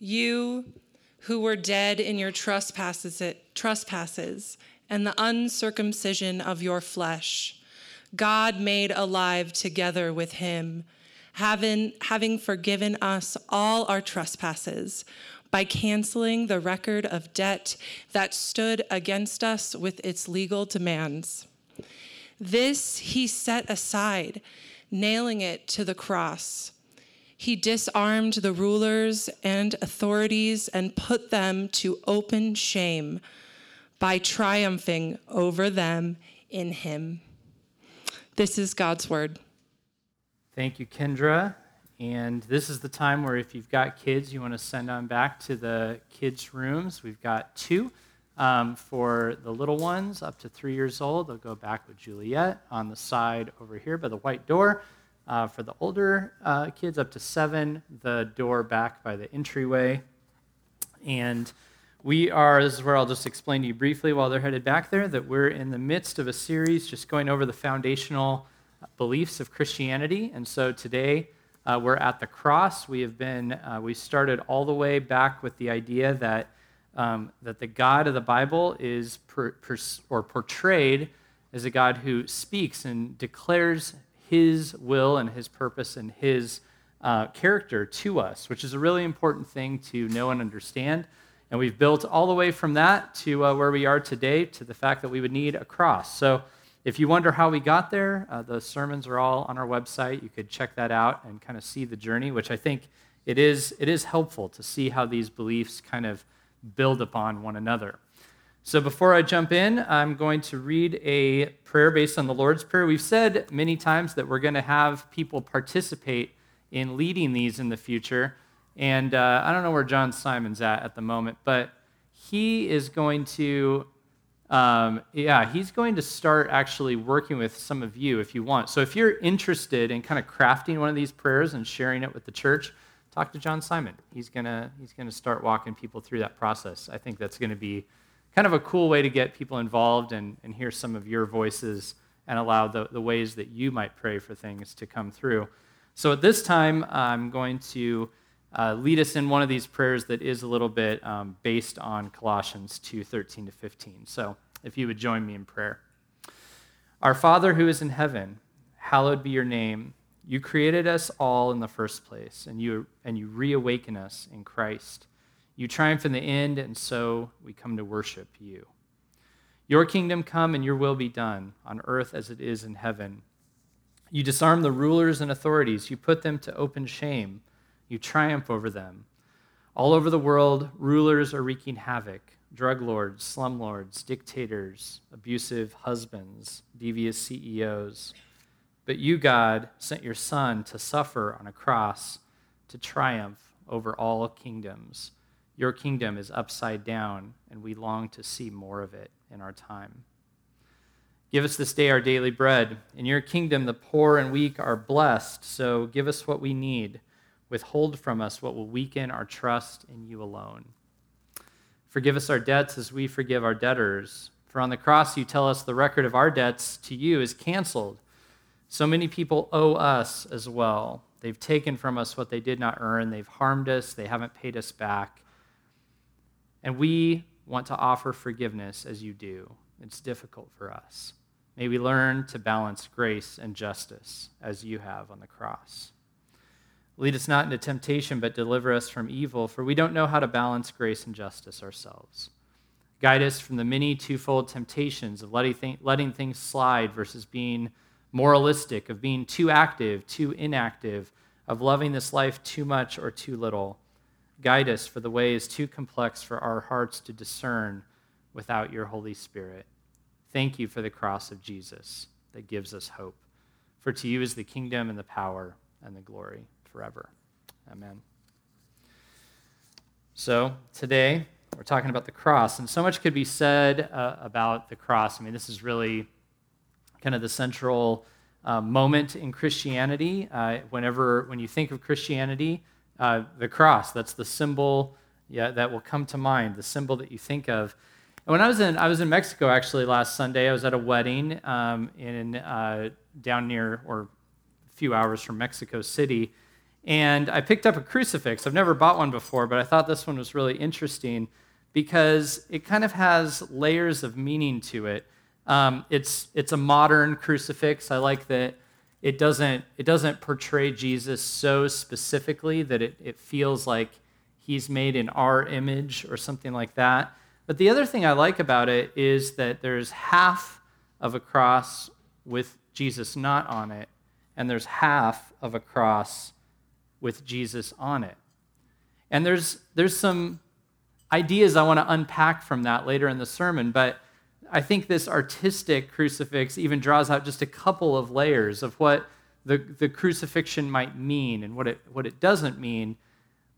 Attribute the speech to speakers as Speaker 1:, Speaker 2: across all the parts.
Speaker 1: You who were dead in your trespasses, trespasses and the uncircumcision of your flesh, God made alive together with him, having, having forgiven us all our trespasses by canceling the record of debt that stood against us with its legal demands. This he set aside, nailing it to the cross. He disarmed the rulers and authorities and put them to open shame by triumphing over them in him. This is God's word.
Speaker 2: Thank you, Kendra. And this is the time where if you've got kids, you want to send on back to the kids' rooms. We've got two. Um, for the little ones up to three years old, they'll go back with Juliet on the side over here by the white door. Uh, for the older uh, kids up to seven, the door back by the entryway. And we are, this is where I'll just explain to you briefly while they're headed back there, that we're in the midst of a series just going over the foundational beliefs of Christianity. And so today uh, we're at the cross. We have been, uh, we started all the way back with the idea that, um, that the God of the Bible is per, per, or portrayed as a God who speaks and declares his will and his purpose and his uh, character to us, which is a really important thing to know and understand. And we've built all the way from that to uh, where we are today to the fact that we would need a cross. So if you wonder how we got there, uh, the sermons are all on our website. You could check that out and kind of see the journey, which I think it is, it is helpful to see how these beliefs kind of build upon one another. So before I jump in, I'm going to read a prayer based on the Lord's Prayer. We've said many times that we're going to have people participate in leading these in the future. And uh, I don't know where John Simon's at at the moment, but he is going to, um, yeah, he's going to start actually working with some of you if you want. So if you're interested in kind of crafting one of these prayers and sharing it with the church, talk to John Simon. He's gonna he's gonna start walking people through that process. I think that's going to be kind of a cool way to get people involved and, and hear some of your voices and allow the, the ways that you might pray for things to come through. So at this time, I'm going to uh, lead us in one of these prayers that is a little bit um, based on Colossians 2 13 to 15. So if you would join me in prayer. Our Father who is in heaven, hallowed be your name. You created us all in the first place, and you, and you reawaken us in Christ. You triumph in the end, and so we come to worship you. Your kingdom come and your will be done on earth as it is in heaven. You disarm the rulers and authorities. You put them to open shame. You triumph over them. All over the world, rulers are wreaking havoc drug lords, slumlords, dictators, abusive husbands, devious CEOs. But you, God, sent your Son to suffer on a cross to triumph over all kingdoms your kingdom is upside down, and we long to see more of it in our time. Give us this day our daily bread. In your kingdom, the poor and weak are blessed, so give us what we need. Withhold from us what will weaken our trust in you alone. Forgive us our debts as we forgive our debtors. For on the cross, you tell us the record of our debts to you is canceled. So many people owe us as well. They've taken from us what they did not earn, they've harmed us, they haven't paid us back. And we want to offer forgiveness as you do. It's difficult for us. May we learn to balance grace and justice as you have on the cross. Lead us not into temptation, but deliver us from evil, for we don't know how to balance grace and justice ourselves. Guide us from the many twofold temptations of letting, things slide versus being moralistic, of being too active, too inactive, of loving this life too much or too little. Guide us, for the way is too complex for our hearts to discern without your Holy Spirit. Thank you for the cross of Jesus that gives us hope. For to you is the kingdom and the power and the glory forever. Amen. So, today we're talking about the cross, and so much could be said uh, about the cross. I mean, this is really kind of the central uh, moment in Christianity. Uh, whenever, when you think of Christianity, uh, the cross. That's the symbol yeah, that will come to mind, the symbol that you think of. And when I was in, I was in Mexico actually last Sunday. I was at a wedding um, in uh, down near or a few hours from Mexico City, And I picked up a crucifix. I've never bought one before, but I thought this one was really interesting because it kind of has layers of meaning to it. Um, it's, it's a modern crucifix. I like that it doesn't, it doesn't portray Jesus so specifically that it, it feels like he's made in our image or something like that. But the other thing I like about it is that there's half of a cross with Jesus not on it, and there's half of a cross with Jesus on it. And there's, there's some ideas I want to unpack from that later in the sermon, but I think this artistic crucifix even draws out just a couple of layers of what the, the crucifixion might mean and what it, what it doesn't mean,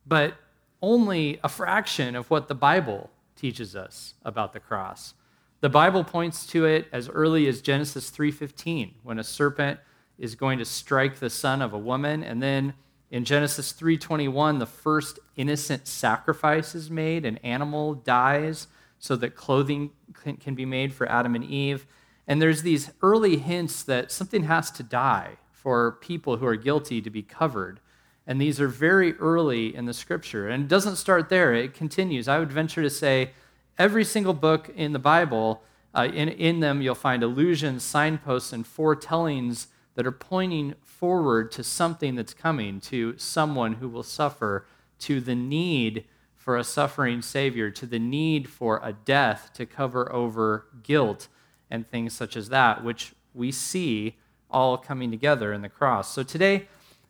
Speaker 2: but only a fraction of what the Bible teaches us about the cross. The Bible points to it as early as Genesis 3:15 when a serpent is going to strike the son of a woman and then in Genesis 3:21 the first innocent sacrifice is made an animal dies so that clothing can be made for Adam and Eve. And there's these early hints that something has to die for people who are guilty to be covered. And these are very early in the scripture. And it doesn't start there. It continues. I would venture to say every single book in the Bible, uh, in, in them you'll find allusions, signposts, and foretellings that are pointing forward to something that's coming, to someone who will suffer, to the need for a suffering Savior, to the need for a death to cover over guilt and things such as that, which we see all coming together in the cross. So today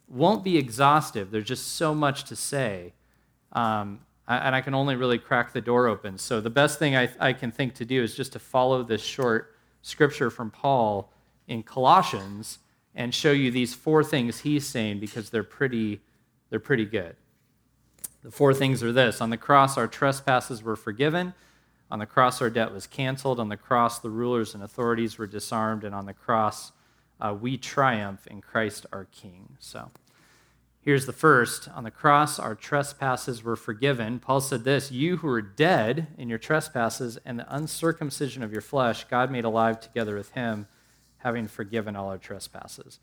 Speaker 2: won't be exhaustive. There's just so much to say. Um, and I can only really crack the door open. So the best thing I, I can think to do is just to follow this short scripture from Paul in Colossians and show you these four things he's saying because they're pretty, they're pretty good. The four things are this on the cross, our trespasses were forgiven. On the cross, our debt was canceled. On the cross, the rulers and authorities were disarmed. And on the cross, uh, we triumph in Christ our King. So. Here's the first On the cross, our trespasses were forgiven. Paul said this You who were dead in your trespasses and the uncircumcision of your flesh, God made alive together with him, having forgiven all our trespasses.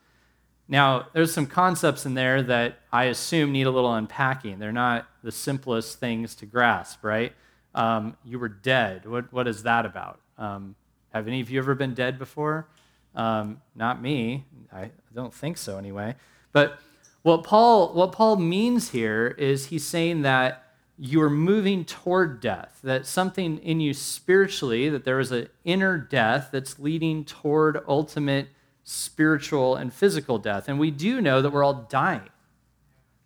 Speaker 2: Now, there's some concepts in there that I assume need a little unpacking. They're not the simplest things to grasp, right? Um, you were dead. What, what is that about? Um, have any of you ever been dead before? Um, not me. I don't think so, anyway. But what Paul, what Paul means here is he's saying that you are moving toward death, that something in you spiritually, that there is an inner death that's leading toward ultimate spiritual and physical death. And we do know that we're all dying.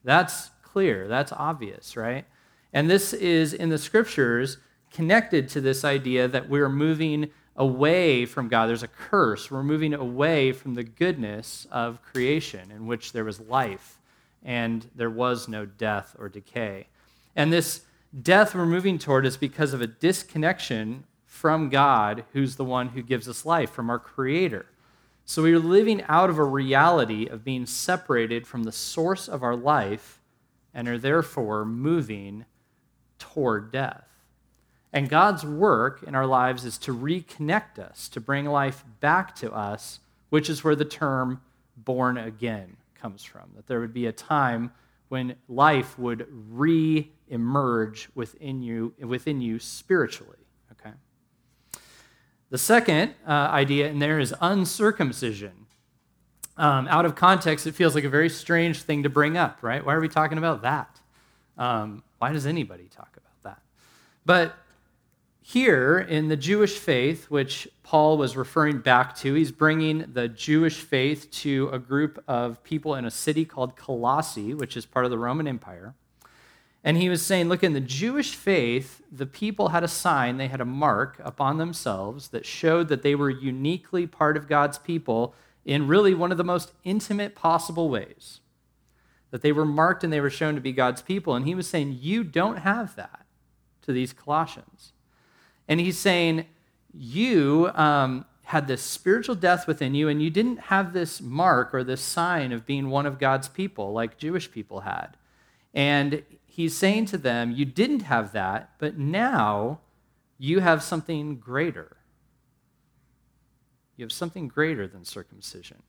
Speaker 2: That's clear, that's obvious, right? And this is in the scriptures connected to this idea that we're moving away from God. There's a curse. We're moving away from the goodness of creation in which there was life and there was no death or decay. And this death we're moving toward is because of a disconnection from God, who's the one who gives us life, from our Creator. So we are living out of a reality of being separated from the source of our life and are therefore moving toward death. And God's work in our lives is to reconnect us, to bring life back to us, which is where the term born again comes from. That there would be a time when life would re emerge within you, within you spiritually. The second uh, idea in there is uncircumcision. Um, out of context, it feels like a very strange thing to bring up, right? Why are we talking about that? Um, why does anybody talk about that? But here in the Jewish faith, which Paul was referring back to, he's bringing the Jewish faith to a group of people in a city called Colossae, which is part of the Roman Empire. And he was saying, look, in the Jewish faith, the people had a sign, they had a mark upon themselves that showed that they were uniquely part of God's people in really one of the most intimate possible ways. That they were marked and they were shown to be God's people. And he was saying, you don't have that to these Colossians. And he's saying, You um, had this spiritual death within you, and you didn't have this mark or this sign of being one of God's people like Jewish people had. And he's saying to them, You didn't have that, but now you have something greater. You have something greater than circumcision.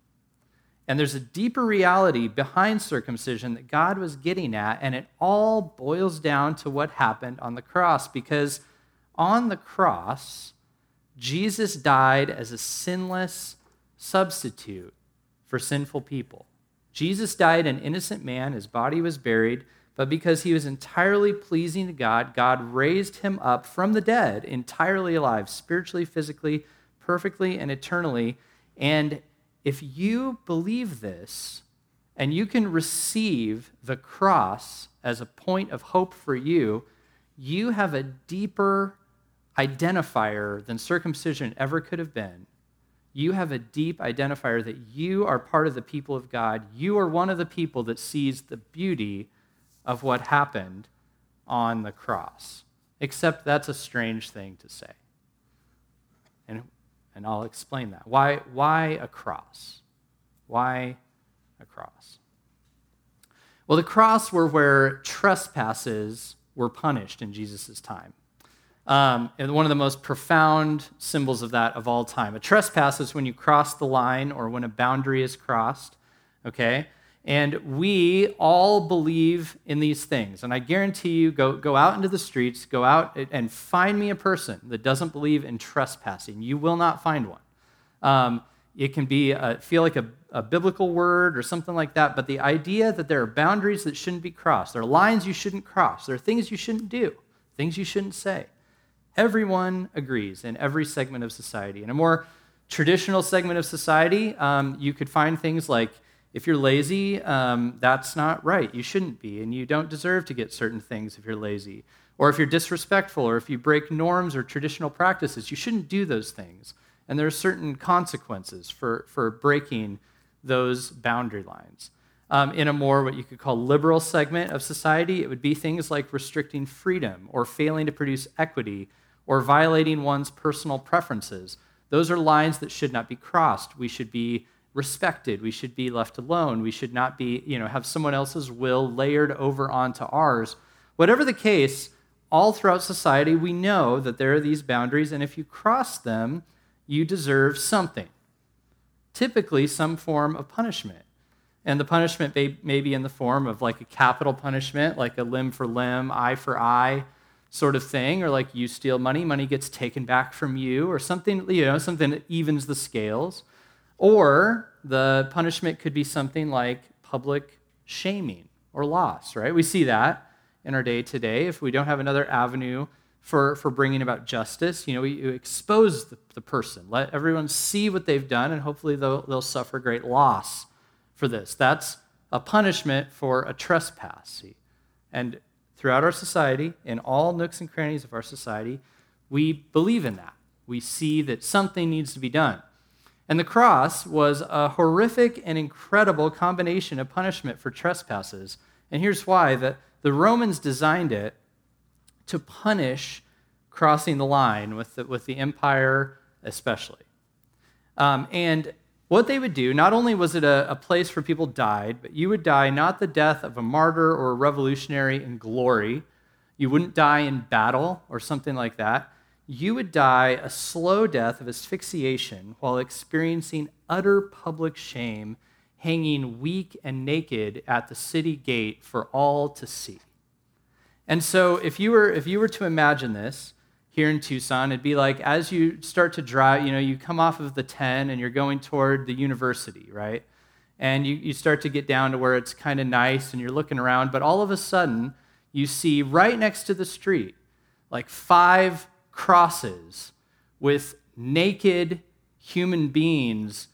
Speaker 2: And there's a deeper reality behind circumcision that God was getting at, and it all boils down to what happened on the cross. Because on the cross, Jesus died as a sinless substitute for sinful people. Jesus died an innocent man, his body was buried, but because he was entirely pleasing to God, God raised him up from the dead, entirely alive, spiritually, physically, perfectly, and eternally. And if you believe this, and you can receive the cross as a point of hope for you, you have a deeper identifier than circumcision ever could have been. You have a deep identifier that you are part of the people of God. You are one of the people that sees the beauty of what happened on the cross. Except that's a strange thing to say. And, and I'll explain that. Why, why a cross? Why a cross? Well, the cross were where trespasses were punished in Jesus' time. Um, and one of the most profound symbols of that of all time. A trespass is when you cross the line or when a boundary is crossed, okay? And we all believe in these things. And I guarantee you, go, go out into the streets, go out and find me a person that doesn't believe in trespassing. You will not find one. Um, it can be a, feel like a, a biblical word or something like that, but the idea that there are boundaries that shouldn't be crossed, there are lines you shouldn't cross, there are things you shouldn't do, things you shouldn't say. Everyone agrees in every segment of society. In a more traditional segment of society, um, you could find things like if you're lazy, um, that's not right. You shouldn't be, and you don't deserve to get certain things if you're lazy. Or if you're disrespectful, or if you break norms or traditional practices, you shouldn't do those things. And there are certain consequences for, for breaking those boundary lines. Um, in a more what you could call liberal segment of society, it would be things like restricting freedom or failing to produce equity or violating one's personal preferences. Those are lines that should not be crossed. We should be respected. We should be left alone. We should not be, you know, have someone else's will layered over onto ours. Whatever the case, all throughout society, we know that there are these boundaries, and if you cross them, you deserve something. Typically, some form of punishment. And the punishment may, may be in the form of like a capital punishment, like a limb for limb, eye for eye sort of thing, or like you steal money, money gets taken back from you, or something, you know, something that evens the scales. Or the punishment could be something like public shaming or loss, right? We see that in our day today. If we don't have another avenue for, for bringing about justice, you know, you expose the, the person, let everyone see what they've done, and hopefully they'll, they'll suffer great loss for this. That's a punishment for a trespass. See? And throughout our society, in all nooks and crannies of our society, we believe in that. We see that something needs to be done. And the cross was a horrific and incredible combination of punishment for trespasses. And here's why that the Romans designed it to punish crossing the line with the, with the empire, especially. Um, and what they would do, not only was it a, a place where people died, but you would die not the death of a martyr or a revolutionary in glory. You wouldn't die in battle or something like that you would die a slow death of asphyxiation while experiencing utter public shame, hanging weak and naked at the city gate for all to see. And so, if you were, if you were to imagine this here in Tucson, it'd be like as you start to drive, you know, you come off of the 10 and you're going toward the university, right? And you, you start to get down to where it's kind of nice and you're looking around, but all of a sudden, you see right next to the street, like five crosses with naked human beings,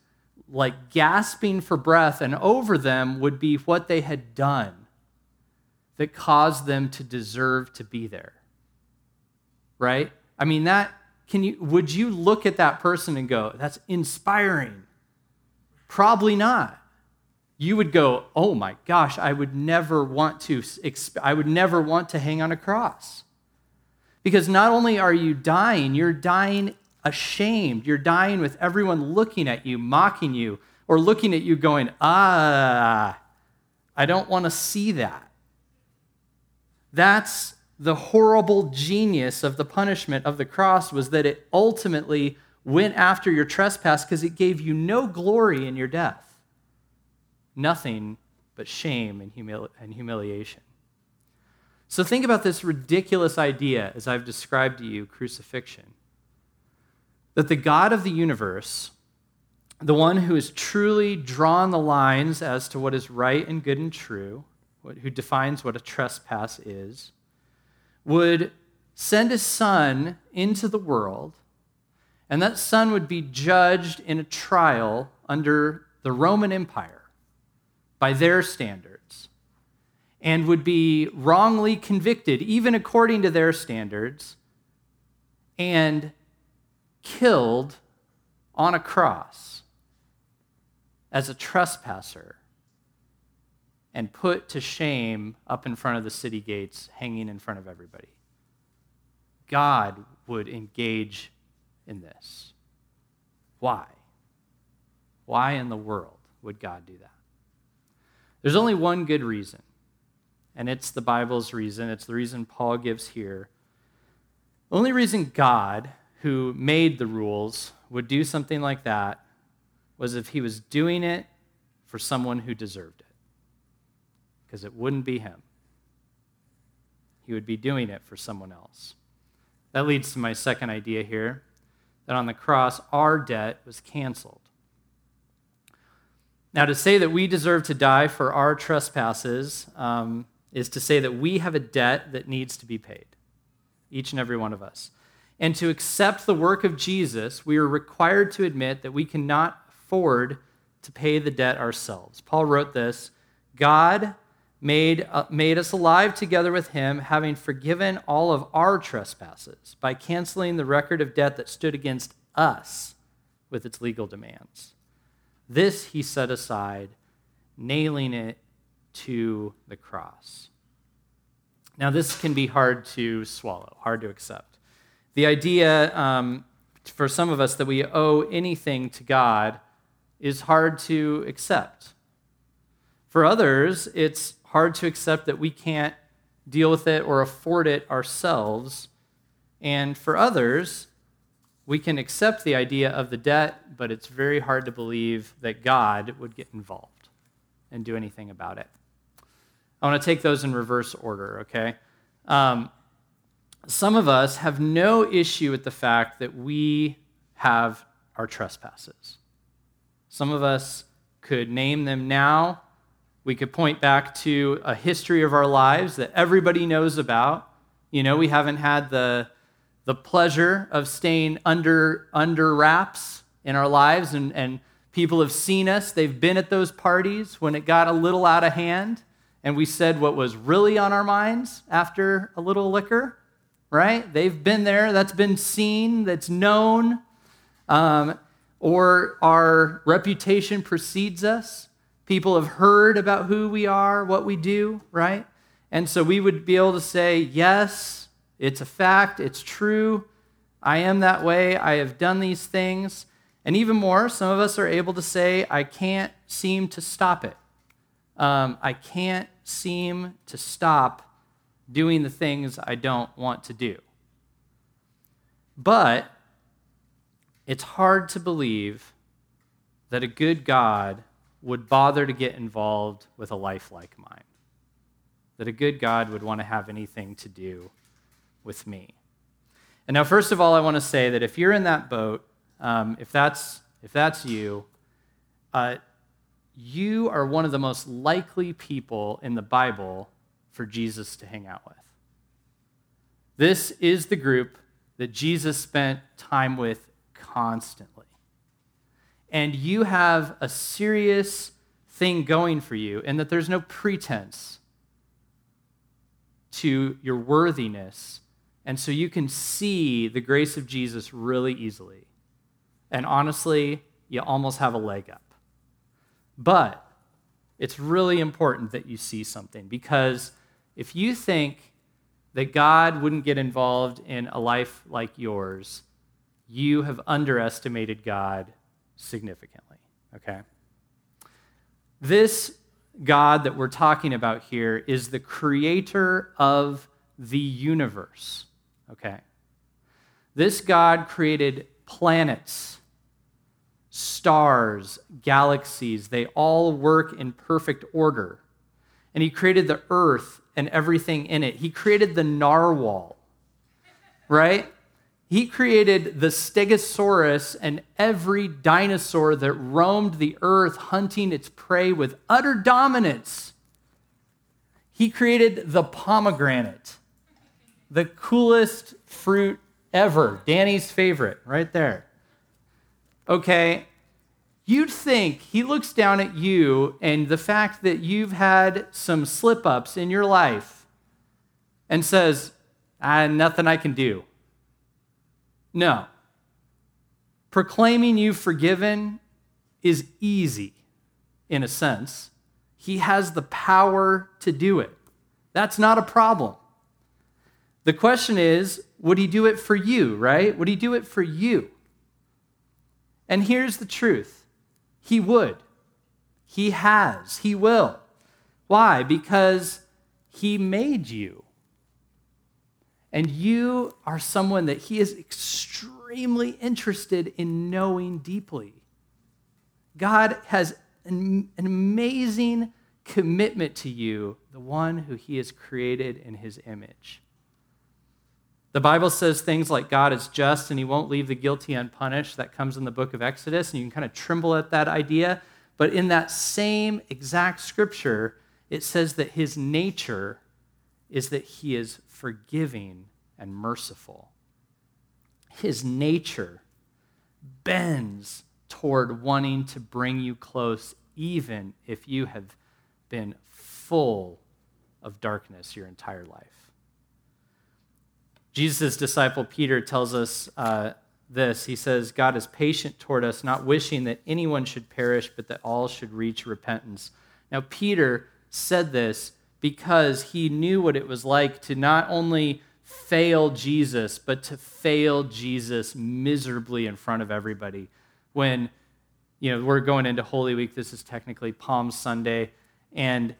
Speaker 2: like gasping for breath, and over them would be what they had done that caused them to deserve to be there. Right? I mean, that can you would you look at that person and go, that's inspiring? Probably not. You would go, oh my gosh, I would never want to, I would never want to hang on a cross. Because not only are you dying, you're dying ashamed. You're dying with everyone looking at you, mocking you, or looking at you going, ah, I don't want to see that. That's the horrible genius of the punishment of the cross was that it ultimately went after your trespass because it gave you no glory in your death. nothing but shame and, humili- and humiliation. So think about this ridiculous idea, as I've described to you crucifixion, that the God of the universe, the one who has truly drawn the lines as to what is right and good and true, who defines what a trespass is, would send his son into the world, and that son would be judged in a trial under the Roman Empire by their standards, and would be wrongly convicted, even according to their standards, and killed on a cross as a trespasser and put to shame up in front of the city gates, hanging in front of everybody. God would engage in this. Why? Why in the world would God do that? There's only one good reason, and it's the Bible's reason. It's the reason Paul gives here. The only reason God, who made the rules, would do something like that was if he was doing it for someone who deserved it because it wouldn't be him. He would be doing it for someone else. That leads to my second idea here that on the cross, our debt was canceled. Now, to say that we deserve to die for our trespasses um, is to say that we have a debt that needs to be paid, each and every one of us. And to accept the work of Jesus, we are required to admit that we cannot afford to pay the debt ourselves. Paul wrote this God made, uh, made us alive together with him, having forgiven all of our trespasses by canceling the record of debt that stood against us with its legal demands. This he set aside, nailing it to the cross. Now, this can be hard to swallow, hard to accept. The idea um, for some of us that we owe anything to God is hard to accept. For others, it's hard to accept that we can't deal with it or afford it ourselves. And for others, we can accept the idea of the debt, but it's very hard to believe that God would get involved and do anything about it. I want to take those in reverse order, okay? Um, some of us have no issue with the fact that we have our trespasses. Some of us could name them now we could point back to a history of our lives that everybody knows about. You know, we haven't had the, the pleasure of staying under, under wraps in our lives, and, and people have seen us. They've been at those parties when it got a little out of hand, and we said what was really on our minds after a little liquor, right? They've been there, that's been seen, that's known. Um, or our reputation precedes us. People have heard about who we are, what we do, right? And so we would be able to say, yes, it's a fact, it's true. I am that way. I have done these things. And even more, some of us are able to say, I can't seem to stop it. Um, I can't seem to stop doing the things I don't want to do. But it's hard to believe that a good God would bother to get involved with a life like mine. That a good God would want to have anything to do with me. And now, first of all, I want to say that if you're in that boat, um, if, that's, if that's you, uh, you are one of the most likely people in the Bible for Jesus to hang out with. This is the group that Jesus spent time with constantly and you have a serious thing going for you, and that there's no pretense to your worthiness. And so you can see the grace of Jesus really easily. And honestly, you almost have a leg up. But it's really important that you see something because if you think that God wouldn't get involved in a life like yours, you have underestimated God significantly, okay? This God that we're talking about here is the creator of the universe, okay? This God created planets, stars, galaxies, they all work in perfect order. And he created the earth and everything in it. He created the narwhal, right? He created the Stegosaurus and every dinosaur that roamed the earth hunting its prey with utter dominance. He created the pomegranate, the coolest fruit ever. Danny's favorite, right there. Okay, you'd think he looks down at you and the fact that you've had some slip ups in your life and says, ah, nothing I can do. No. Proclaiming you forgiven is easy in a sense. He has the power to do it. That's not a problem. The question is, would he do it for you, right? Would he do it for you? And here's the truth He would. He has. He will. Why? Because He made you. And you are someone that He is extremely interested in knowing deeply. God has an, an amazing commitment to you, the one who He has created in His image. The Bible says things like God is just and he won't leave the guilty unpunished. That comes in the book of Exodus, and you can kind of tremble at that idea. But in that same exact scripture, it says that his nature is that he is forgiving and merciful. His nature bends toward wanting to bring you close, even if you have been full of darkness your entire life. Jesus' disciple Peter tells us uh, this. He says, God is patient toward us, not wishing that anyone should perish, but that all should reach repentance. Now, Peter said this because he knew what it was like to not only fail Jesus, but to fail Jesus miserably in front of everybody. When, you know, we're going into Holy Week, this is technically Palm Sunday, and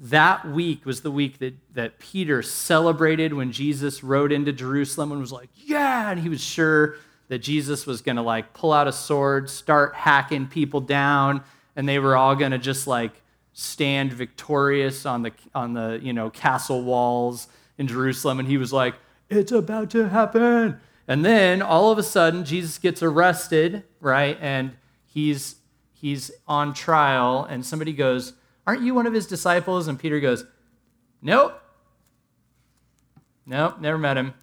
Speaker 2: that week was the week that, that Peter celebrated when Jesus rode into Jerusalem and was like, yeah, and he was sure that Jesus was going to like pull out a sword, start hacking people down, and they were all going to just like stand victorious on the on the, you know, castle walls in Jerusalem and he was like, it's about to happen. And then all of a sudden Jesus gets arrested, right? And he's he's on trial and somebody goes, Aren't you one of his disciples? And Peter goes, Nope. Nope, never met him.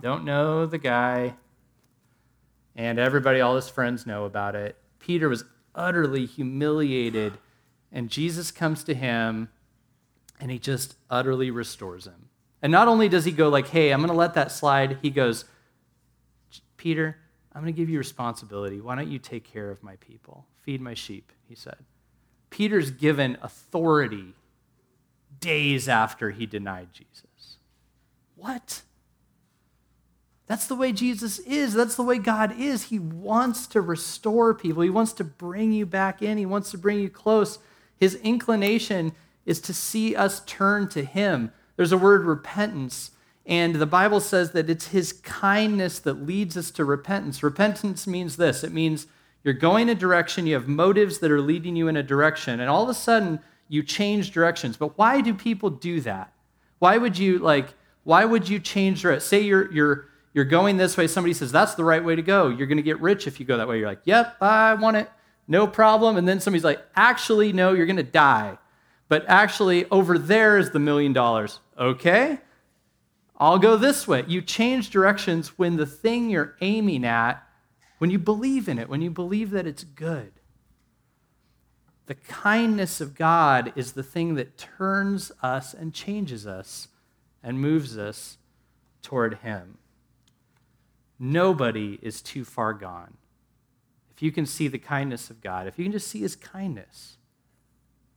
Speaker 2: Don't know the guy. And everybody, all his friends know about it. Peter was utterly humiliated, and Jesus comes to him and he just utterly restores him. And not only does he go like, "Hey, I'm going to let that slide." He goes, "Peter, I'm going to give you responsibility. Why don't you take care of my people? Feed my sheep," he said. Peter's given authority days after he denied Jesus. What? That's the way Jesus is. That's the way God is. He wants to restore people, He wants to bring you back in, He wants to bring you close. His inclination is to see us turn to Him. There's a word repentance, and the Bible says that it's His kindness that leads us to repentance. Repentance means this it means you're going a direction, you have motives that are leading you in a direction, and all of a sudden you change directions. But why do people do that? Why would you like why would you change direction? Say you're you're you're going this way, somebody says that's the right way to go. You're going to get rich if you go that way. You're like, "Yep, I want it. No problem." And then somebody's like, "Actually, no, you're going to die." But actually over there is the million dollars. Okay? I'll go this way. You change directions when the thing you're aiming at when you believe in it, when you believe that it's good. The kindness of God is the thing that turns us and changes us and moves us toward Him. Nobody is too far gone. If you can see the kindness of God, if you can just see His kindness,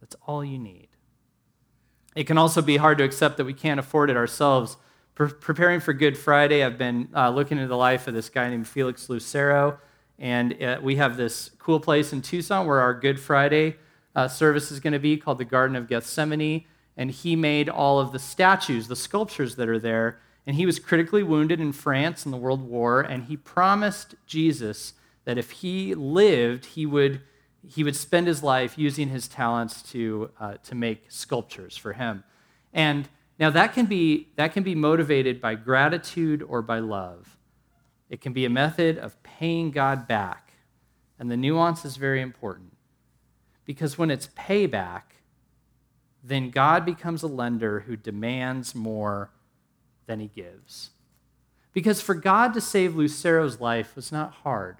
Speaker 2: that's all you need. It can also be hard to accept that we can't afford it ourselves Pre- preparing for Good Friday, I've been uh, looking into the life of this guy named Felix Lucero. And uh, we have this cool place in Tucson where our Good Friday uh, service is going to be called the Garden of Gethsemane. And he made all of the statues, the sculptures that are there. And he was critically wounded in France in the World War. And he promised Jesus that if he lived, he would, he would spend his life using his talents to, uh, to make sculptures for him. And now that can, be, that can be motivated by gratitude or by love. It can be a method of paying God back. And the nuance is very important. Because when it's payback, then God becomes a lender who demands more than he gives. Because for God to save Lucero's life was not hard.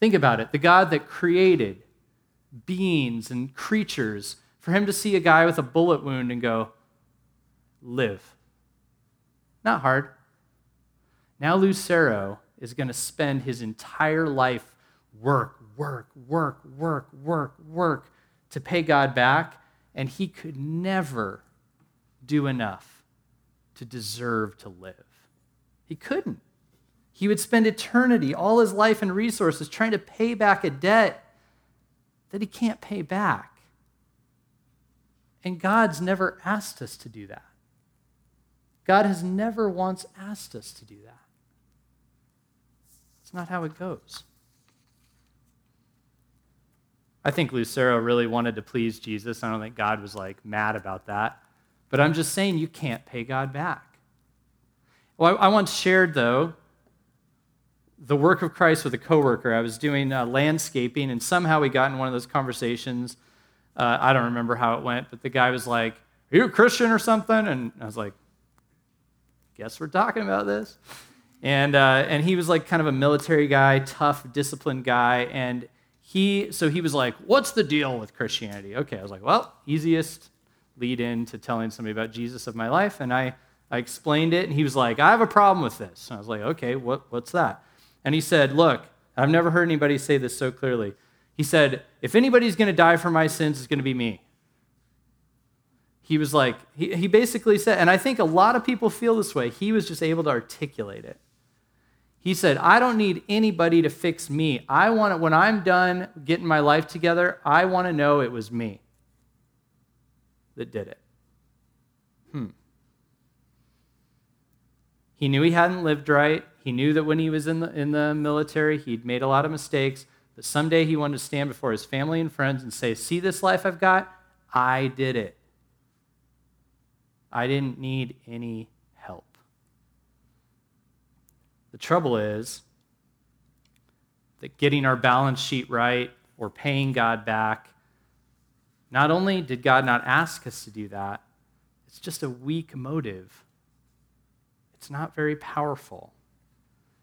Speaker 2: Think about it the God that created beings and creatures, for him to see a guy with a bullet wound and go, live. Not hard. Now Lucero is going to spend his entire life work, work, work, work, work, work to pay God back, and he could never do enough to deserve to live. He couldn't. He would spend eternity, all his life and resources, trying to pay back a debt that he can't pay back. And God's never asked us to do that. God has never once asked us to do that. It's not how it goes. I think Lucero really wanted to please Jesus. I don't think God was like mad about that. But I'm just saying you can't pay God back. Well, I, I once shared, though, the work of Christ with a coworker. I was doing uh, landscaping, and somehow we got in one of those conversations. Uh, I don't remember how it went, but the guy was like, Are you a Christian or something? And I was like, Guess we're talking about this. And, uh, and he was like kind of a military guy, tough, disciplined guy. And he, so he was like, What's the deal with Christianity? Okay, I was like, Well, easiest lead in to telling somebody about Jesus of my life. And I, I explained it, and he was like, I have a problem with this. And I was like, Okay, what, what's that? And he said, Look, I've never heard anybody say this so clearly. He said, If anybody's going to die for my sins, it's going to be me. He was like, he, he basically said, and I think a lot of people feel this way. He was just able to articulate it. He said, I don't need anybody to fix me. I want it, when I'm done getting my life together, I want to know it was me that did it. Hmm. He knew he hadn't lived right. He knew that when he was in the, in the military, he'd made a lot of mistakes. But someday he wanted to stand before his family and friends and say, See this life I've got? I did it. I didn't need any help. the trouble is that getting our balance sheet right or paying God back, not only did God not ask us to do that, it's just a weak motive. It's not very powerful.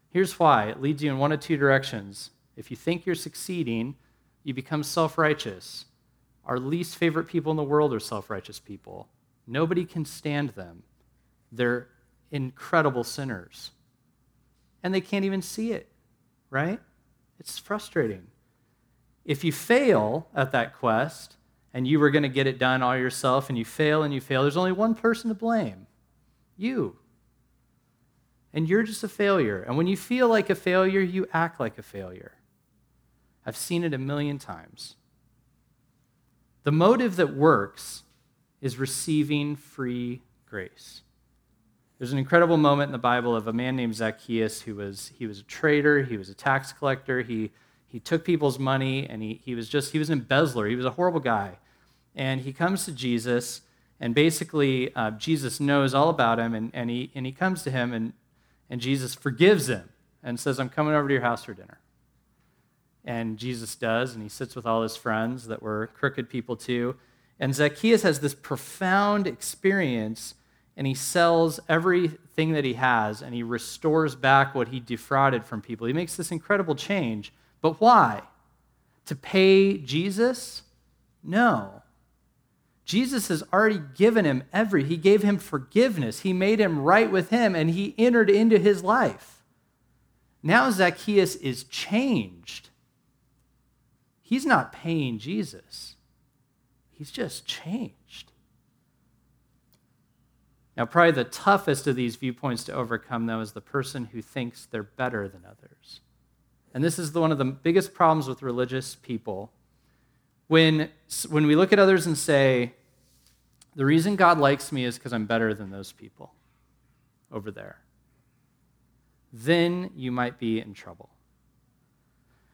Speaker 2: Here's why it leads you in one of two directions. If you think you're succeeding, you become self righteous. Our least favorite people in the world are self righteous people. Nobody can stand them. They're incredible sinners and they can't even see it, right? It's frustrating. If you fail at that quest and you were going to get it done all yourself and you fail and you fail, there's only one person to blame you. And you're just a failure. And when you feel like a failure, you act like a failure. I've seen it a million times. The motive that works is receiving free grace. There's an incredible moment in the Bible of a man named Zacchaeus who was he was a trader, he was a tax collector, he he took people's money and he, he was just he was an embezzler, he was a horrible guy. And he comes to Jesus, and basically uh, Jesus knows all about him, and, and he and he comes to him and and Jesus forgives him and says, I'm coming over to your house for dinner. And Jesus does, and he sits with all his friends that were crooked people too. And Zacchaeus has this profound experience and he sells everything that he has and he restores back what he defrauded from people. He makes this incredible change. But why? To pay Jesus? No. Jesus has already given him every, he gave him forgiveness. He made him right with him and he entered into his life. Now Zacchaeus is changed. He's not paying Jesus, he's just changed. Now, probably the toughest of these viewpoints to overcome, though, is the person who thinks they're better than others. And this is the, one of the biggest problems with religious people. When, when we look at others and say, the reason God likes me is because I'm better than those people over there, then you might be in trouble.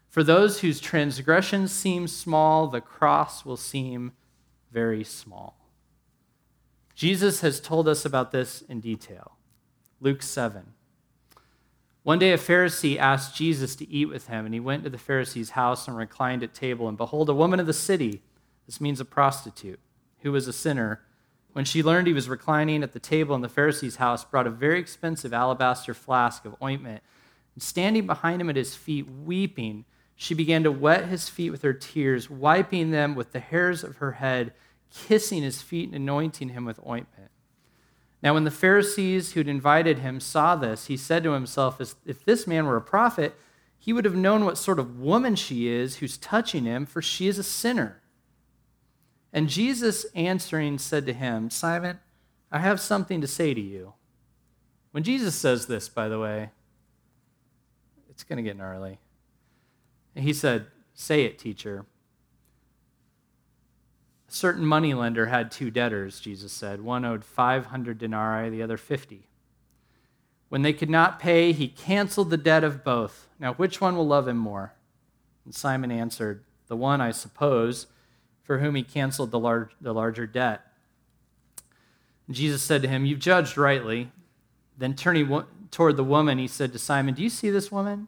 Speaker 2: For those whose transgressions seem small, the cross will seem very small. Jesus has told us about this in detail. Luke 7. One day a Pharisee asked Jesus to eat with him, and he went to the Pharisee's house and reclined at table. And behold, a woman of the city, this means a prostitute, who was a sinner, when she learned he was reclining at the table in the Pharisee's house, brought a very expensive alabaster flask of ointment. And standing behind him at his feet, weeping, she began to wet his feet with her tears, wiping them with the hairs of her head, kissing his feet and anointing him with ointment. Now, when the Pharisees who'd invited him saw this, he said to himself, If this man were a prophet, he would have known what sort of woman she is who's touching him, for she is a sinner. And Jesus answering said to him, Simon, I have something to say to you. When Jesus says this, by the way, it's going to get gnarly. And he said, Say it, teacher. A certain moneylender had two debtors, Jesus said. One owed 500 denarii, the other 50. When they could not pay, he canceled the debt of both. Now, which one will love him more? And Simon answered, The one, I suppose, for whom he canceled the, large, the larger debt. And Jesus said to him, You've judged rightly. Then turning toward the woman, he said to Simon, Do you see this woman?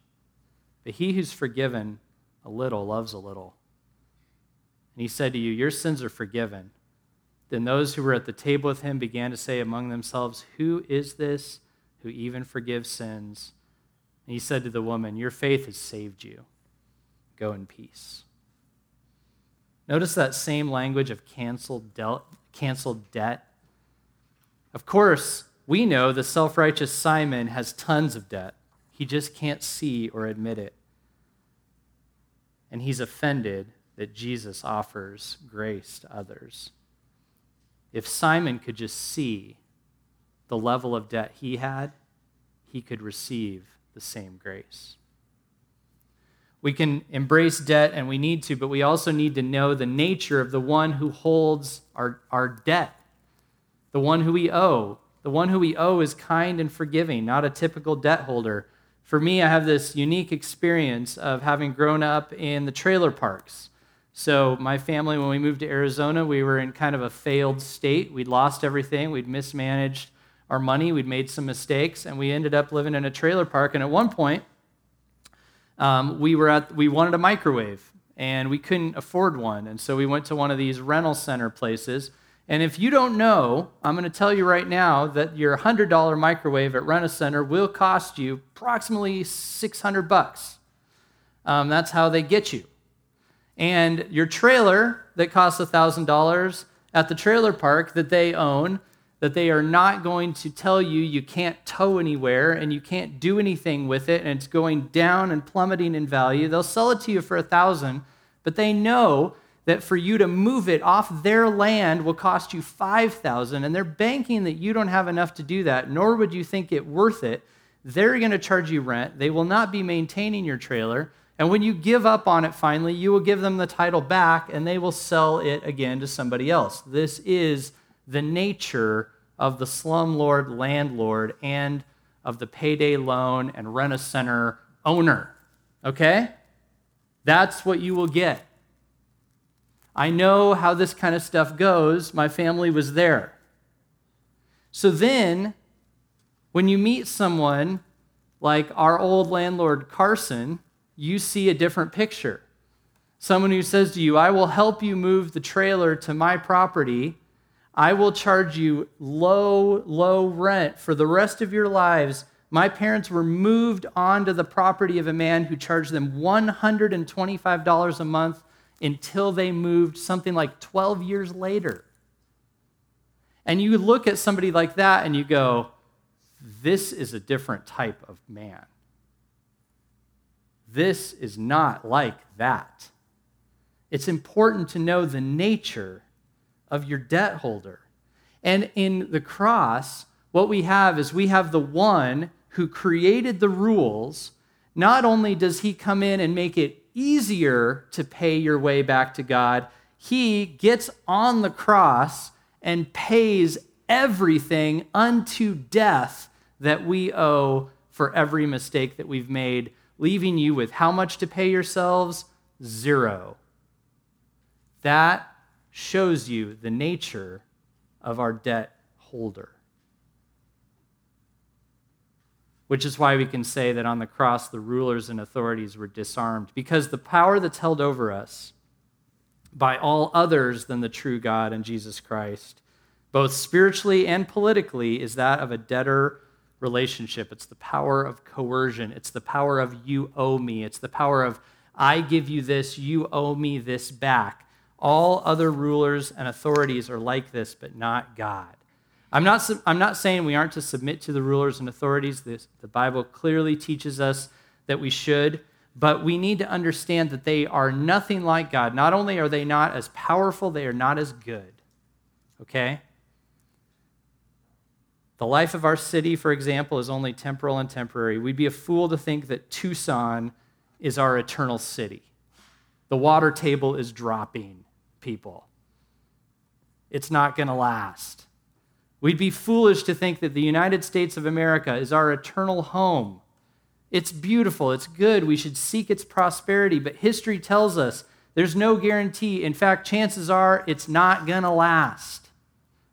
Speaker 2: But he who's forgiven a little loves a little and he said to you, Your sins are forgiven. Then those who were at the table with him began to say among themselves, Who is this who even forgives sins? And he said to the woman, Your faith has saved you. Go in peace. Notice that same language of canceled, del- canceled debt. Of course, we know the self righteous Simon has tons of debt. He just can't see or admit it. And he's offended that Jesus offers grace to others. If Simon could just see the level of debt he had, he could receive the same grace. We can embrace debt and we need to, but we also need to know the nature of the one who holds our, our debt, the one who we owe. The one who we owe is kind and forgiving, not a typical debt holder. For me, I have this unique experience of having grown up in the trailer parks. So, my family, when we moved to Arizona, we were in kind of a failed state. We'd lost everything, we'd mismanaged our money, we'd made some mistakes, and we ended up living in a trailer park. And at one point, um, we, were at, we wanted a microwave, and we couldn't afford one. And so we went to one of these rental center places. And if you don't know, I'm going to tell you right now that your $100 microwave at Rent a Center will cost you approximately 600 bucks. Um, that's how they get you. And your trailer that costs $1,000 at the trailer park that they own, that they are not going to tell you you can't tow anywhere and you can't do anything with it and it's going down and plummeting in value. They'll sell it to you for a 1000 but they know that for you to move it off their land will cost you 5000 and they're banking that you don't have enough to do that nor would you think it worth it they're going to charge you rent they will not be maintaining your trailer and when you give up on it finally, you will give them the title back and they will sell it again to somebody else. This is the nature of the slumlord landlord and of the payday loan and rent a center owner. Okay? That's what you will get. I know how this kind of stuff goes. My family was there. So then, when you meet someone like our old landlord Carson, you see a different picture. Someone who says to you, I will help you move the trailer to my property. I will charge you low, low rent for the rest of your lives. My parents were moved onto the property of a man who charged them $125 a month until they moved something like 12 years later. And you look at somebody like that and you go, this is a different type of man. This is not like that. It's important to know the nature of your debt holder. And in the cross, what we have is we have the one who created the rules. Not only does he come in and make it easier to pay your way back to God, he gets on the cross and pays everything unto death that we owe for every mistake that we've made, leaving you with how much to pay yourselves? Zero. That shows you the nature of our debt holder. Which is why we can say that on the cross the rulers and authorities were disarmed, because the power that's held over us by all others than the true God and Jesus Christ, both spiritually and politically, is that of a debtor relationship. It's the power of coercion, it's the power of you owe me, it's the power of I give you this, you owe me this back. All other rulers and authorities are like this, but not God. I'm not, I'm not saying we aren't to submit to the rulers and authorities. This, the Bible clearly teaches us that we should, but we need to understand that they are nothing like God. Not only are they not as powerful, they are not as good. Okay? The life of our city, for example, is only temporal and temporary. We'd be a fool to think that Tucson is our eternal city. The water table is dropping, people. It's not going to last. We'd be foolish to think that the United States of America is our eternal home. It's beautiful, it's good, we should seek its prosperity, but history tells us there's no guarantee. In fact, chances are it's not going to last.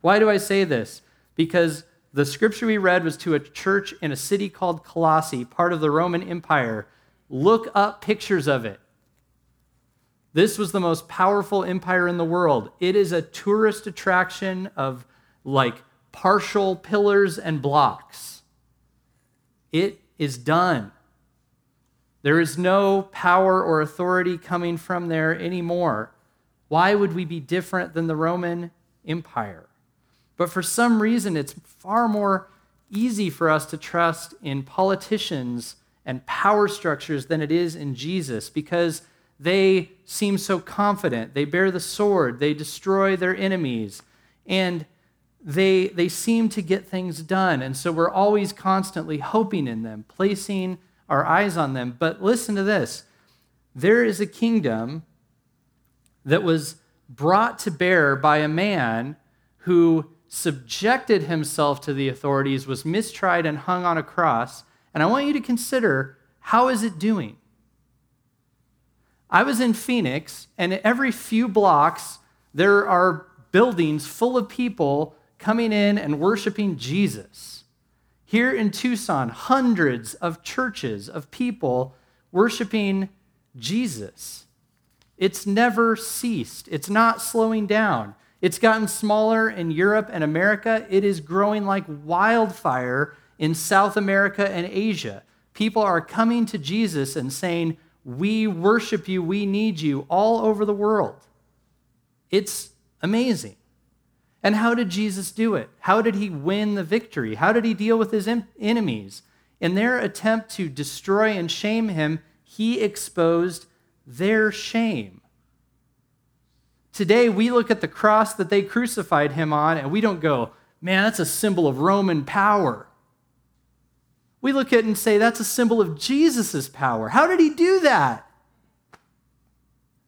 Speaker 2: Why do I say this? Because the scripture we read was to a church in a city called Colossae, part of the Roman Empire. Look up pictures of it. This was the most powerful empire in the world. It is a tourist attraction of like partial pillars and blocks. It is done. There is no power or authority coming from there anymore. Why would we be different than the Roman Empire? But for some reason, it's far more easy for us to trust in politicians and power structures than it is in Jesus because they seem so confident. They bear the sword, they destroy their enemies, and they, they seem to get things done. And so we're always constantly hoping in them, placing our eyes on them. But listen to this there is a kingdom that was brought to bear by a man who subjected himself to the authorities, was mistried, and hung on a cross. And I want you to consider how is it doing? I was in Phoenix, and every few blocks, there are buildings full of people coming in and worshiping Jesus. Here in Tucson, hundreds of churches of people worshiping Jesus. It's never ceased, it's not slowing down. It's gotten smaller in Europe and America. It is growing like wildfire in South America and Asia. People are coming to Jesus and saying, We worship you, we need you, all over the world. It's amazing. And how did Jesus do it? How did he win the victory? How did he deal with his enemies? In their attempt to destroy and shame him, he exposed their shame. Today, we look at the cross that they crucified him on and we don't go, man, that's a symbol of Roman power. We look at it and say, that's a symbol of Jesus' power. How did he do that?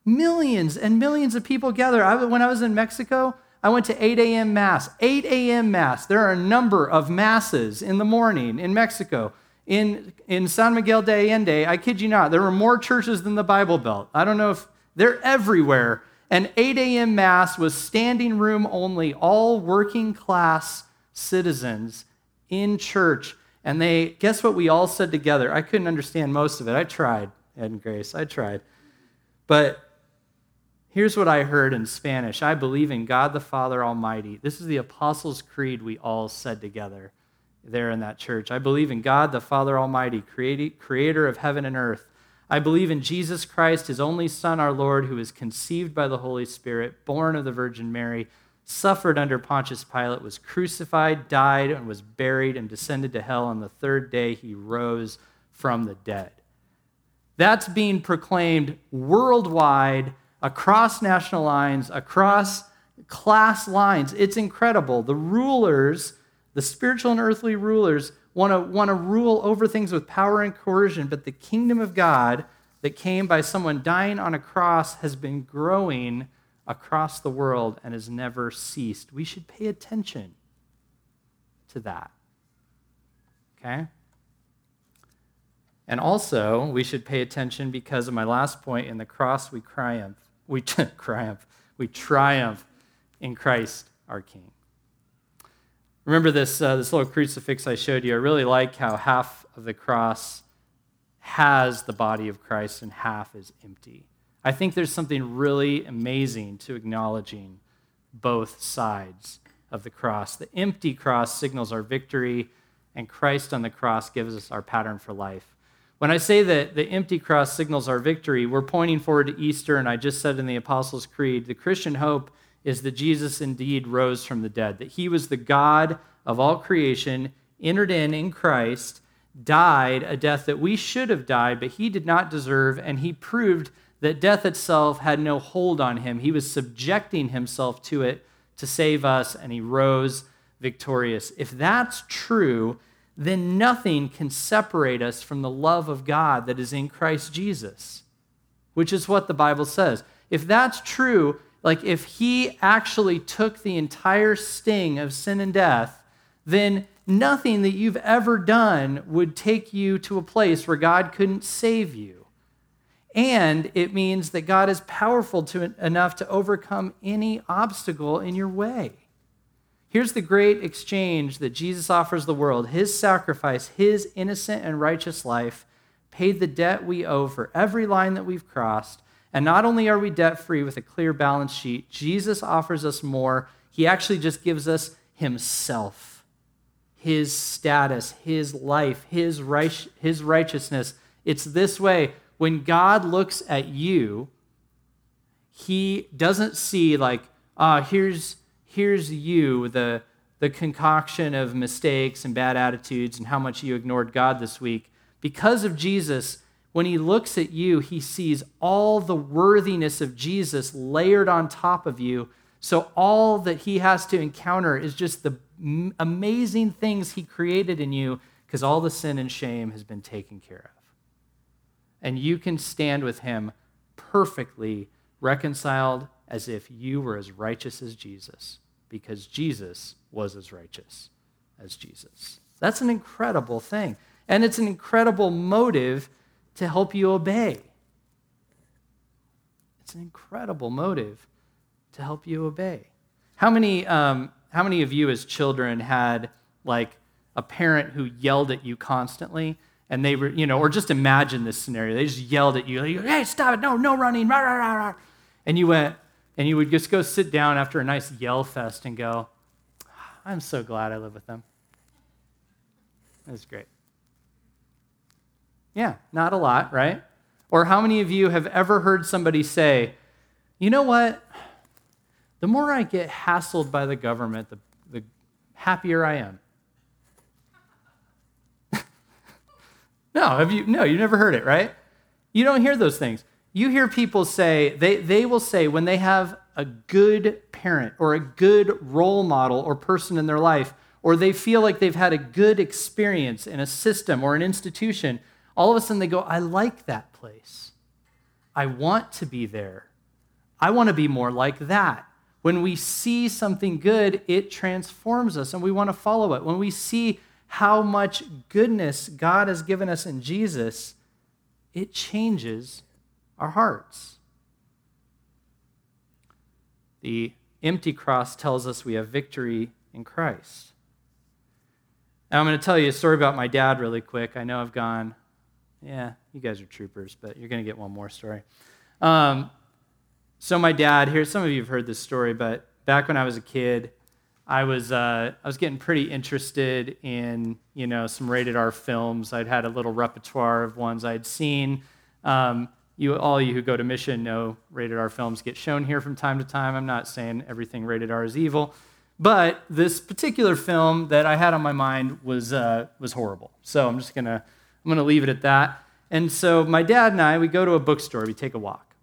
Speaker 2: Millions and millions of people gather. I, when I was in Mexico, I went to 8 a.m. Mass. 8 a.m. Mass. There are a number of masses in the morning in Mexico. In, in San Miguel de Allende, I kid you not, there were more churches than the Bible Belt. I don't know if they're everywhere. And 8 a.m. Mass was standing room only, all working class citizens in church. And they, guess what we all said together? I couldn't understand most of it. I tried, Ed and Grace, I tried. But Here's what I heard in Spanish I believe in God the Father Almighty. This is the Apostles' Creed we all said together there in that church. I believe in God the Father Almighty, creator of heaven and earth. I believe in Jesus Christ, his only Son, our Lord, who was conceived by the Holy Spirit, born of the Virgin Mary, suffered under Pontius Pilate, was crucified, died, and was buried, and descended to hell. On the third day, he rose from the dead. That's being proclaimed worldwide, across national lines, across class lines. It's incredible. The rulers, the spiritual and earthly rulers, want to want to rule over things with power and coercion, but the kingdom of God that came by someone dying on a cross has been growing across the world and has never ceased. We should pay attention to that. Okay? And also, we should pay attention because of my last point in the cross we triumph. We triumph. We triumph in Christ our King. Remember this, uh, this little crucifix I showed you? I really like how half of the cross has the body of Christ and half is empty. I think there's something really amazing to acknowledging both sides of the cross. The empty cross signals our victory, and Christ on the cross gives us our pattern for life. When I say that the empty cross signals our victory, we're pointing forward to Easter, and I just said in the Apostles' Creed the Christian hope is that Jesus indeed rose from the dead, that he was the God of all creation, entered in in Christ, died a death that we should have died, but he did not deserve, and he proved that death itself had no hold on him. He was subjecting himself to it to save us, and he rose victorious. If that's true, then nothing can separate us from the love of God that is in Christ Jesus, which is what the Bible says. If that's true, like if he actually took the entire sting of sin and death, then nothing that you've ever done would take you to a place where God couldn't save you. And it means that God is powerful to, enough to overcome any obstacle in your way. Here's the great exchange that Jesus offers the world His sacrifice, His innocent and righteous life, paid the debt we owe for every line that we've crossed and not only are we debt free with a clear balance sheet, Jesus offers us more. He actually just gives us Himself, His status, His life, His, right, his righteousness. It's this way when God looks at you, He doesn't see, like, ah, oh, here's, here's you, the, the concoction of mistakes and bad attitudes and how much you ignored God this week. Because of Jesus, when he looks at you, he sees all the worthiness of Jesus layered on top of you. So all that he has to encounter is just the amazing things he created in you because all the sin and shame has been taken care of. And you can stand with him perfectly reconciled as if you were as righteous as Jesus because Jesus was as righteous as Jesus. That's an incredible thing. And it's an incredible motive to help you obey. It's an incredible motive to help you obey. How many, um, how many of you as children had like a parent who yelled at you constantly? And they were, you know, or just imagine this scenario. They just yelled at you, like, hey, stop it, no, no running, rah, rah, rah, rah. And you went, and you would just go sit down after a nice yell fest and go, I'm so glad I live with them. It was great. Yeah, not a lot, right? Or how many of you have ever heard somebody say, you know what? The more I get hassled by the government, the, the happier I am. no, have you no, you never heard it, right? You don't hear those things. You hear people say, they, they will say when they have a good parent or a good role model or person in their life, or they feel like they've had a good experience in a system or an institution, all of a sudden they go, I like that place. I want to be there. I want to be more like that. When we see something good, it transforms us and we want to follow it. When we see how much goodness God has given us in Jesus, it changes our hearts. The empty cross tells us we have victory in Christ. Now, I'm going to tell you a story about my dad really quick. I know I've gone yeah, you guys are troopers, but you're going to get one more story. Um, so my dad, here, some of you have heard this story, but back when I was a kid, I was uh, I was getting pretty interested in you know some rated R films. I'd had a little repertoire of ones I'd seen. Um, you all you who go to mission know rated R films get shown here from time to time. I'm not saying everything rated R is evil, but this particular film that I had on my mind was uh, was horrible. So I'm just gonna I'm to leave it at that. And so my dad and I, we go to a bookstore, we take a walk.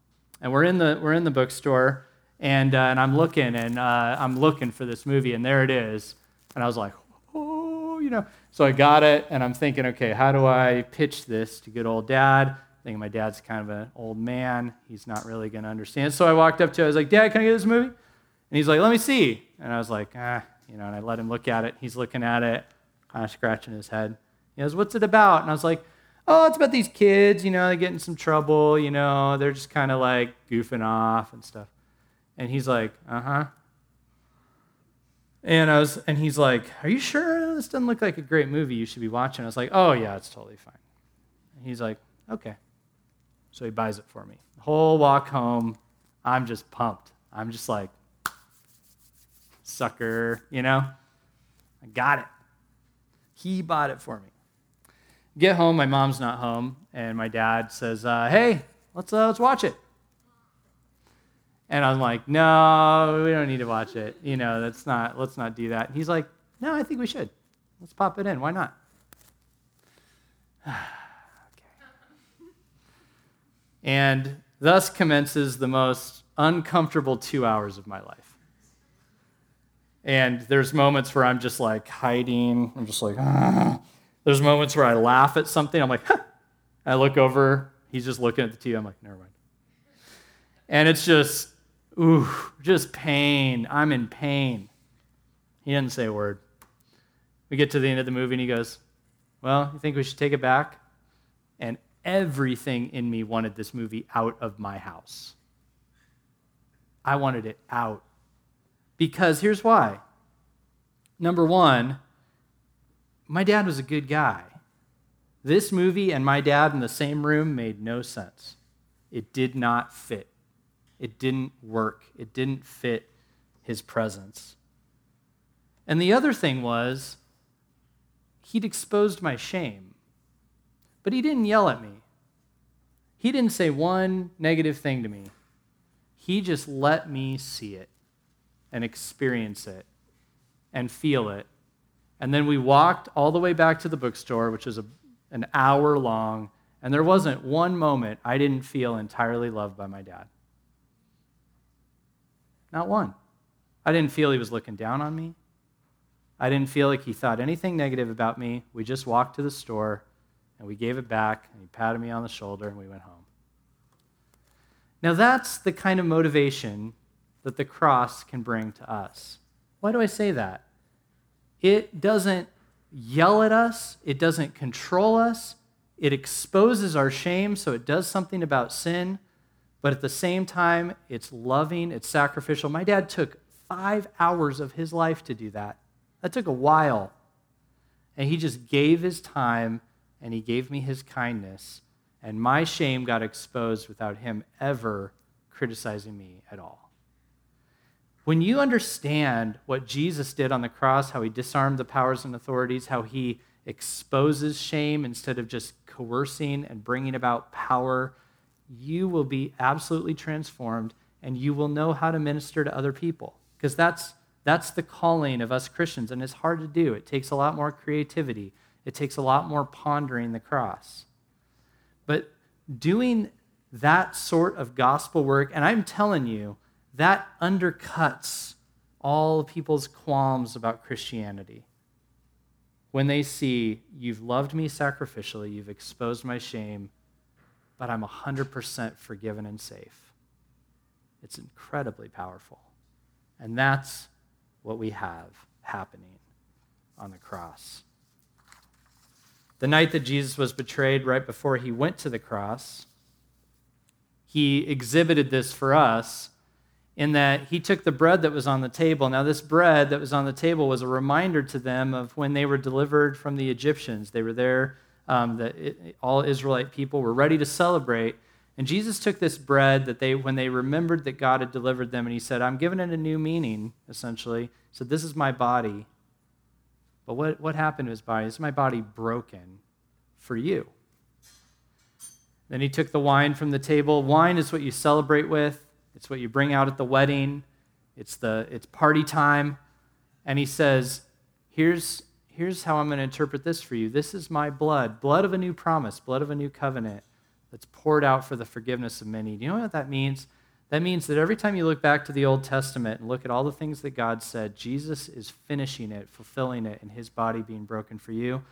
Speaker 2: And we're in the, we're in the bookstore, and, uh, and I'm looking, and uh, I'm looking for this movie, and there it is. And I was like, oh, you know. So I got it, and I'm thinking, okay, how do I pitch this to good old dad? Thinking my dad's kind of an old man. He's not really going to understand. So I walked up to him. I was like, Dad, can I get this movie? And he's like, let me see. And I was like, ah, you know, and I let him look at it. He's looking at it, kind of scratching his head. He goes, what's it about? And I was like, oh, it's about these kids, you know, they get in some trouble, you know, they're just kind of like goofing off and stuff. And he's like, uh huh. And I was, and he's like, "Are you sure this doesn't look like a great movie? You should be watching." I was like, "Oh yeah, it's totally fine." And he's like, "Okay." So he buys it for me. The whole walk home, I'm just pumped. I'm just like, sucker, you know? I got it. He bought it for me. Get home, my mom's not home, and my dad says, uh, "Hey, let's uh, let's watch it." And I'm like, "No, we don't need to watch it. You know, that's not. Let's not do that." And he's like, "No, I think we should. Let's pop it in. Why not?" And thus commences the most uncomfortable two hours of my life. And there's moments where I'm just like hiding. I'm just like, ah. There's moments where I laugh at something. I'm like, huh. I look over. He's just looking at the TV. I'm like, never mind. And it's just, ooh, just pain. I'm in pain. He didn't say a word. We get to the end of the movie and he goes, Well, you think we should take it back? And everything in me wanted this movie out of my house. I wanted it out. Because here's why. Number one, my dad was a good guy. This movie and my dad in the same room made no sense. It did not fit. It didn't work. It didn't fit his presence. And the other thing was, he'd exposed my shame. But he didn't yell at me. He didn't say one negative thing to me. He just let me see it and experience it and feel it. And then we walked all the way back to the bookstore, which is a, an hour long, and there wasn't one moment I didn't feel entirely loved by my dad. Not one. I didn't feel he was looking down on me. I didn't feel like he thought anything negative about me. We just walked to the store and we gave it back, and he patted me on the shoulder, and we went home. Now, that's the kind of motivation that the cross can bring to us. Why do I say that? It doesn't yell at us, it doesn't control us, it exposes our shame, so it does something about sin, but at the same time, it's loving, it's sacrificial. My dad took five hours of his life to do that. That took a while. And he just gave his time and he gave me his kindness, and my shame got exposed without him ever criticizing me at all. When you understand what Jesus did on the cross, how he disarmed the powers and authorities, how he exposes shame instead of just coercing and bringing about power, you will be absolutely transformed and you will know how to minister to other people. Because that's, that's the calling of us Christians, and it's hard to do. It takes a lot more creativity, it takes a lot more pondering the cross. But doing that sort of gospel work, and I'm telling you, that undercuts all people's qualms about Christianity. When they see you've loved me sacrificially, you've exposed my shame, but I'm 100% forgiven and safe. It's incredibly powerful. And that's what we have happening on the cross. The night that Jesus was betrayed, right before he went to the cross, he exhibited this for us in that he took the bread that was on the table. Now, this bread that was on the table was a reminder to them of when they were delivered from the Egyptians. They were there, um, the, it, all Israelite people were ready to celebrate. And Jesus took this bread that they, when they remembered that God had delivered them, and he said, I'm giving it a new meaning, essentially. So This is my body. But what, what happened to his body? Is my body broken for you. Then he took the wine from the table. Wine is what you celebrate with. It's what you bring out at the wedding. It's the it's party time. And he says, "Here's here's how I'm going to interpret this for you. This is my blood, blood of a new promise, blood of a new covenant that's poured out for the forgiveness of many. Do you know what that means? That means that every time you look back to the Old Testament and look at all the things that God said, Jesus is finishing it, fulfilling it and his body being broken for you.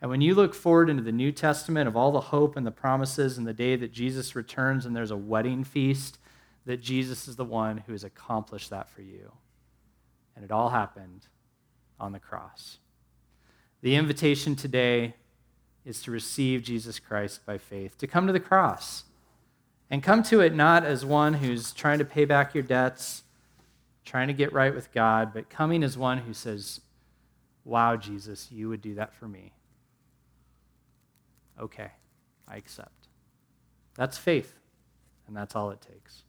Speaker 2: And when you look forward into the New Testament of all the hope and the promises and the day that Jesus returns and there's a wedding feast, that Jesus is the one who has accomplished that for you. And it all happened on the cross. The invitation today is to receive Jesus Christ by faith, to come to the cross. And come to it not as one who's trying to pay back your debts, trying to get right with God, but coming as one who says, Wow, Jesus, you would do that for me. Okay, I accept. That's faith, and that's all it takes.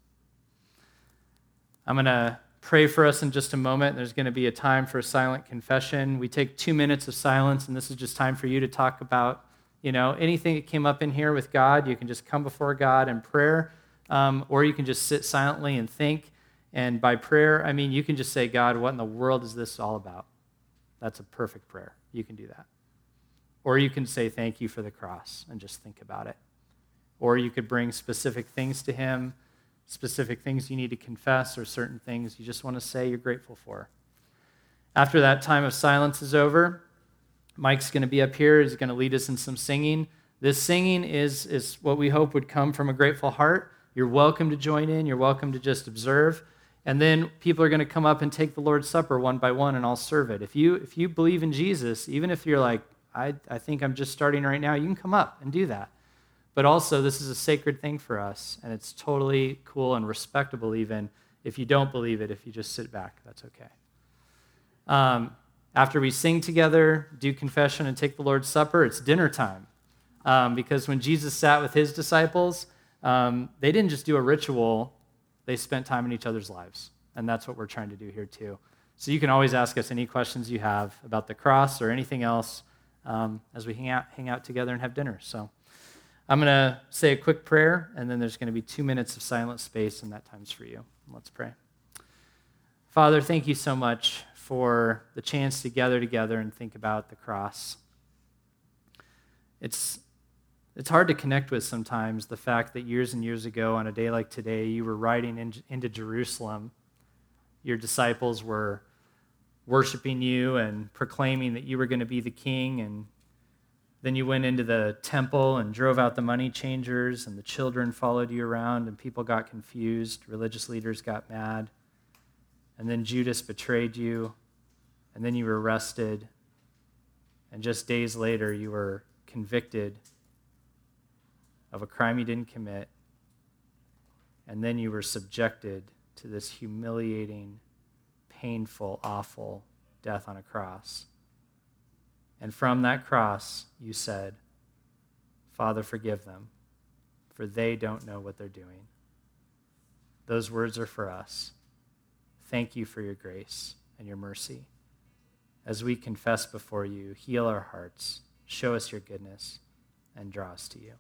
Speaker 2: I'm going to pray for us in just a moment. There's going to be a time for a silent confession. We take two minutes of silence, and this is just time for you to talk about, you know, anything that came up in here with God. You can just come before God in prayer, um, or you can just sit silently and think. And by prayer, I mean you can just say, God, what in the world is this all about? That's a perfect prayer. You can do that. Or you can say, thank you for the cross and just think about it. Or you could bring specific things to Him specific things you need to confess or certain things you just want to say you're grateful for. After that time of silence is over, Mike's going to be up here. He's going to lead us in some singing. This singing is, is what we hope would come from a grateful heart. You're welcome to join in, you're welcome to just observe. And then people are going to come up and take the Lord's Supper one by one, and I'll serve it. If you, if you believe in Jesus, even if you're like, I, I think I'm just starting right now, you can come up and do that. But also, this is a sacred thing for us, and it's totally cool and respectable, even if you don't believe it, if you just sit back, that's okay. Um, after we sing together, do confession, and take the Lord's Supper, it's dinner time. Um, because when Jesus sat with his disciples, um, they didn't just do a ritual, they spent time in each other's lives. And that's what we're trying to do here, too. So you can always ask us any questions you have about the cross or anything else um, as we hang out, hang out together and have dinner. So. I'm going to say a quick prayer, and then there's going to be two minutes of silent space, and that time's for you. Let's pray. Father, thank you so much for the chance to gather together and think about the cross. It's, it's hard to connect with sometimes the fact that years and years ago, on a day like today, you were riding in, into Jerusalem. Your disciples were worshiping you and proclaiming that you were going to be the king and then you went into the temple and drove out the money changers, and the children followed you around, and people got confused. Religious leaders got mad. And then Judas betrayed you, and then you were arrested. And just days later, you were convicted of a crime you didn't commit. And then you were subjected to this humiliating, painful, awful death on a cross. And from that cross, you said, Father, forgive them, for they don't know what they're doing. Those words are for us. Thank you for your grace and your mercy. As we confess before you, heal our hearts, show us your goodness, and draw us to you.